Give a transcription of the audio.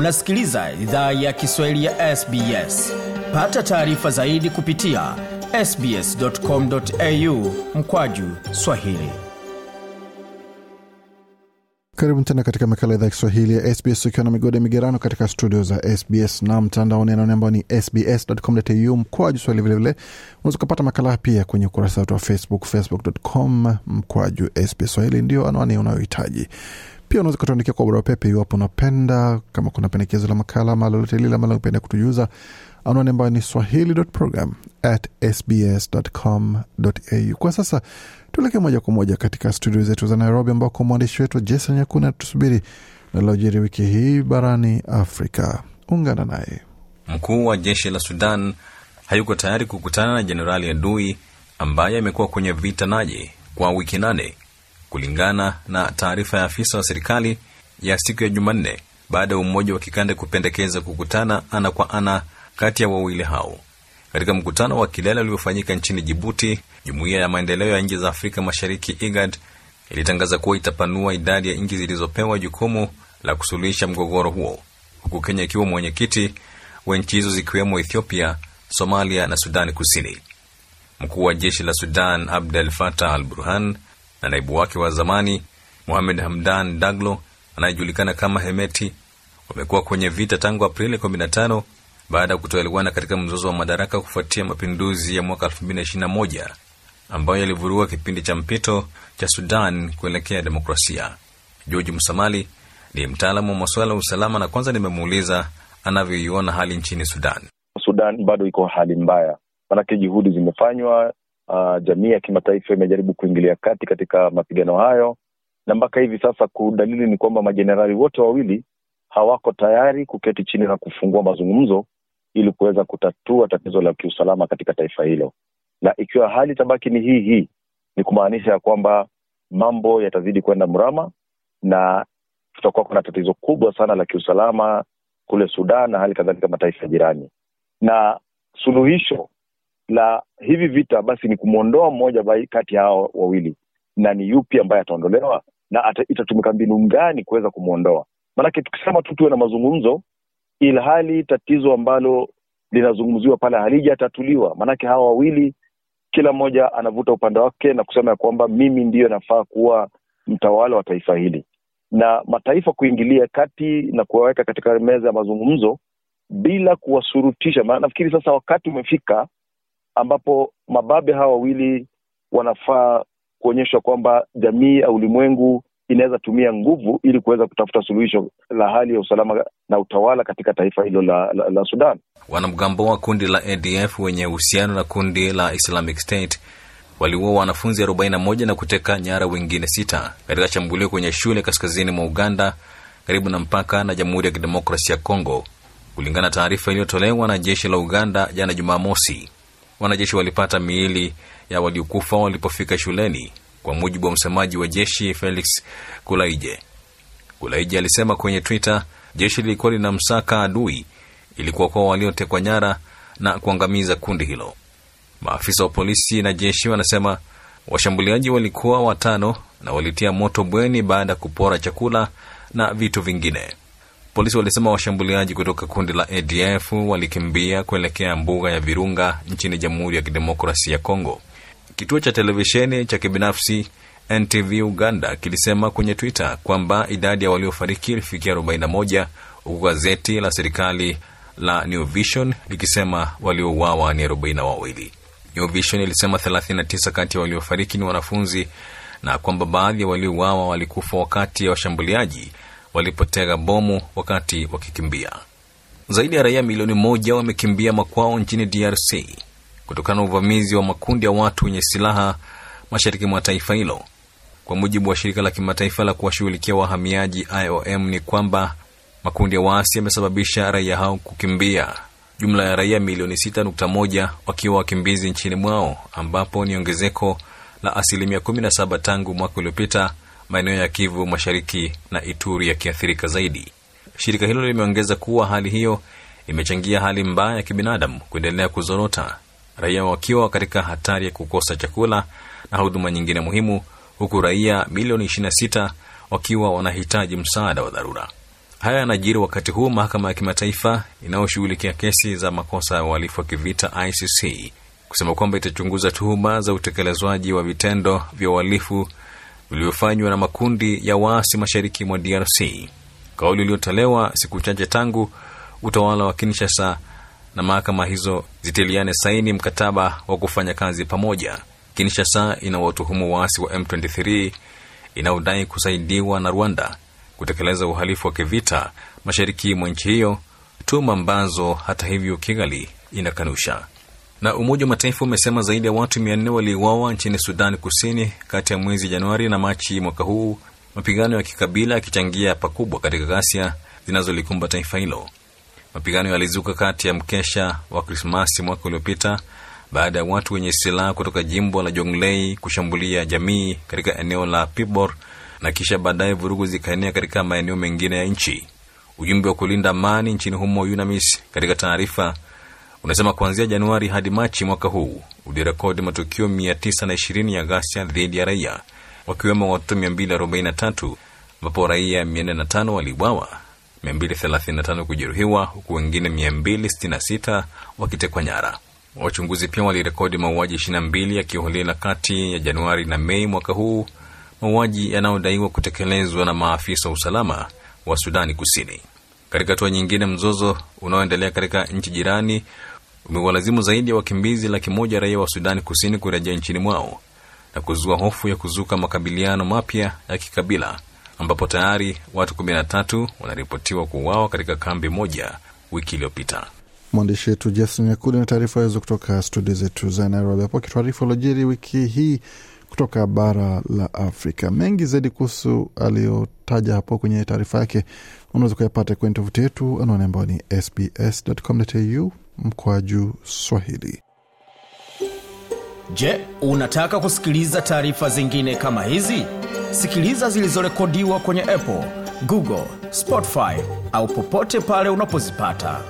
Unasikiliza idhaa ya Kiswahili ya SBS. Pata taarifa zaidi kupitia sbs.com.au mkwaju swahili. Karibu tena katika makala idhaa ya Kiswahili ya SBS ukiwa na migode migerano katika studio za SBS na mtandaoni anaone ambao ni sbs.com.au mkwaju swahili. Vilevile unaweza ukapata makala pia kwenye ukurasa wetu wa Facebook, facebook.com mkwaju SBS Swahili, ndio anwani unayohitaji. Pia unaweza kutuandikia kwa barua pepe iwapo unapenda, kama kuna pendekezo la makala ama lolote lile ambalo ungependa kutujuza, anwani ambayo ni swahili.program. Kwa sasa tuelekee moja kwa moja katika studio zetu za Nairobi, ambako mwandishi wetu Jason Nyakuna tusubiri nalojiri wiki hii barani Afrika. Ungana naye. Mkuu wa jeshi la Sudan hayuko tayari kukutana na Jenerali Adui ambaye amekuwa kwenye vita naye kwa wiki nane, kulingana na taarifa ya afisa wa serikali ya siku ya Jumanne, baada ya umoja wa kikanda kupendekeza kukutana ana kwa ana kati ya wawili hao. Katika mkutano wa kilele uliofanyika nchini Jibuti, jumuiya ya maendeleo ya nchi za Afrika Mashariki IGAD ilitangaza kuwa itapanua idadi ya nchi zilizopewa jukumu la kusuluhisha mgogoro huo, huku Kenya ikiwa mwenyekiti wa nchi hizo zikiwemo Ethiopia, Somalia na Sudani Kusini. Mkuu wa jeshi la Sudan Abdel Fattah al Burhan na naibu wake wa zamani Mohamed Hamdan Daglo anayejulikana kama Hemeti wamekuwa kwenye vita tangu Aprili 15 baada ya kutoelewana katika mzozo wa madaraka kufuatia mapinduzi ya mwaka 2021 ambayo yalivurua kipindi cha mpito cha Sudan kuelekea demokrasia. George Msamali ni mtaalamu wa masuala ya usalama, na kwanza nimemuuliza anavyoiona hali nchini Sudan. Sudan bado iko hali mbaya, manake juhudi zimefanywa. Uh, jamii ya kimataifa imejaribu kuingilia kati katika mapigano hayo, na mpaka hivi sasa kudalili ni kwamba majenerali wote wawili hawako tayari kuketi chini na kufungua mazungumzo ili kuweza kutatua tatizo la kiusalama katika taifa hilo. Na ikiwa hali itabaki ni hii hii, ni kumaanisha ya kwamba mambo yatazidi kwenda mrama na tutakuwa kuna tatizo kubwa sana la kiusalama kule Sudan na hali kadhalika mataifa jirani. Na suluhisho la hivi vita basi ni kumwondoa mmoja kati ya hao wawili, na ni yupi ambaye ataondolewa na itatumika mbinu gani kuweza kumwondoa? Maanake tukisema tu tuwe na mazungumzo ilhali tatizo ambalo linazungumziwa pale halijatatuliwa, maanake hawa wawili kila mmoja anavuta upande wake na kusema ya kwamba mimi ndiyo nafaa kuwa mtawala wa taifa hili, na mataifa kuingilia kati na kuwaweka katika meza ya mazungumzo bila kuwashurutisha. Maana nafikiri sasa wakati umefika ambapo mababe hawa wawili wanafaa kuonyeshwa kwamba jamii ya ulimwengu inaweza tumia nguvu ili kuweza kutafuta suluhisho la hali ya usalama na utawala katika taifa hilo la, la, la Sudan. Wanamgambo wa kundi la ADF wenye uhusiano na kundi la Islamic State waliua wanafunzi 41 na kuteka nyara wengine sita katika shambulio kwenye shule kaskazini mwa Uganda karibu na mpaka na Jamhuri ya Kidemokrasia ya Kongo, kulingana na taarifa iliyotolewa na jeshi la Uganda jana Jumamosi. Wanajeshi walipata miili ya waliokufa walipofika shuleni kwa mujibu wa msemaji wa jeshi Felix Kulaije. Kulaije alisema kwenye Twitter jeshi lilikuwa linamsaka adui ili kuokoa waliotekwa nyara na kuangamiza kundi hilo. Maafisa wa polisi na jeshi wanasema washambuliaji walikuwa watano na walitia moto bweni baada ya kupora chakula na vitu vingine. Polisi walisema washambuliaji kutoka kundi la ADF walikimbia kuelekea mbuga ya Virunga nchini Jamhuri ya Kidemokrasia ya Kongo. Kituo cha televisheni cha kibinafsi NTV Uganda kilisema kwenye Twitter kwamba idadi ya waliofariki ilifikia 41 huku gazeti la serikali la New Vision likisema waliouawa ni 42. New Vision ilisema 39 kati ya waliofariki ni wanafunzi na kwamba baadhi ya waliouawa walikufa wakati ya washambuliaji walipotega bomu wakati wakikimbia. Zaidi ya raia milioni moja wamekimbia makwao nchini DRC kutokana na uvamizi wa makundi ya watu wenye silaha mashariki mwa taifa hilo. Kwa mujibu wa shirika la kimataifa la kuwashughulikia wahamiaji IOM, ni kwamba makundi ya waasi yamesababisha raia hao kukimbia, jumla ya raia milioni 6.1 wakiwa wakimbizi nchini mwao, ambapo ni ongezeko la asilimia 17 tangu mwaka uliopita, maeneo ya Kivu Mashariki na Ituri yakiathirika zaidi. Shirika hilo limeongeza kuwa hali hiyo imechangia hali mbaya ya kibinadamu kuendelea kuzorota, raia wakiwa katika hatari ya kukosa chakula na huduma nyingine muhimu, huku raia milioni 26 wakiwa wanahitaji msaada wa dharura. Haya yanajiri wakati huu mahakama ya kimataifa inayoshughulikia kesi za makosa ya uhalifu wa kivita ICC kusema kwamba itachunguza tuhuma za utekelezwaji wa vitendo vya uhalifu vilivyofanywa na makundi ya waasi mashariki mwa DRC. Kauli iliyotolewa siku chache tangu utawala wa Kinshasa na mahakama hizo zitiliane saini mkataba wa kufanya kazi pamoja. Kinshasa inawatuhumu waasi wa M23 inaodai kusaidiwa na Rwanda kutekeleza uhalifu wa kivita mashariki mwa nchi hiyo, tuhuma ambazo hata hivyo Kigali inakanusha. Na Umoja wa Mataifa umesema zaidi ya watu mia nne waliuawa nchini Sudan Kusini kati ya mwezi Januari na Machi mwaka huu, mapigano ya kikabila yakichangia pakubwa katika ghasia zinazolikumba taifa hilo. Mapigano yalizuka kati ya mkesha wa Krismasi mwaka uliopita baada ya watu wenye silaha kutoka jimbo la Jonglei kushambulia jamii katika eneo la Pibor na kisha baadaye vurugu zikaenea katika maeneo mengine ya nchi. Ujumbe wa kulinda amani nchini humo UNAMIS katika taarifa unasema kuanzia Januari hadi Machi mwaka huu ulirekodi matukio 920 ya ghasia dhidi ya raia, wakiwemo watoto 243 ambapo raia 405 waliuawa, 235 kujeruhiwa, huku wengine 266 wakitekwa nyara. Wachunguzi pia walirekodi mauaji 22 ya kiholela kati ya Januari na Mei mwaka huu, mauaji yanayodaiwa kutekelezwa na maafisa wa usalama wa Sudani Kusini. Katika hatua nyingine, mzozo unaoendelea katika nchi jirani umewalazimu zaidi ya wakimbizi laki moja raia wa Sudani Kusini kurejea nchini mwao na kuzua hofu ya kuzuka makabiliano mapya ya kikabila ambapo tayari watu 13 wanaripotiwa kuuawa katika kambi moja wiki iliyopita. Mwandishi wetu Jason Nyakuli na taarifa hizo kutoka studio zetu za Nairobi, hapo akituarifu alojiri wiki hii kutoka bara la Afrika. Mengi zaidi kuhusu aliyotaja hapo kwenye taarifa yake unaweza kuyapata kwenye tovuti yetu anwani ambayo ni sbs.com.au mkwaju Swahili. Je, unataka kusikiliza taarifa zingine kama hizi? Sikiliza zilizorekodiwa kwenye Apple, Google, Spotify au popote pale unapozipata.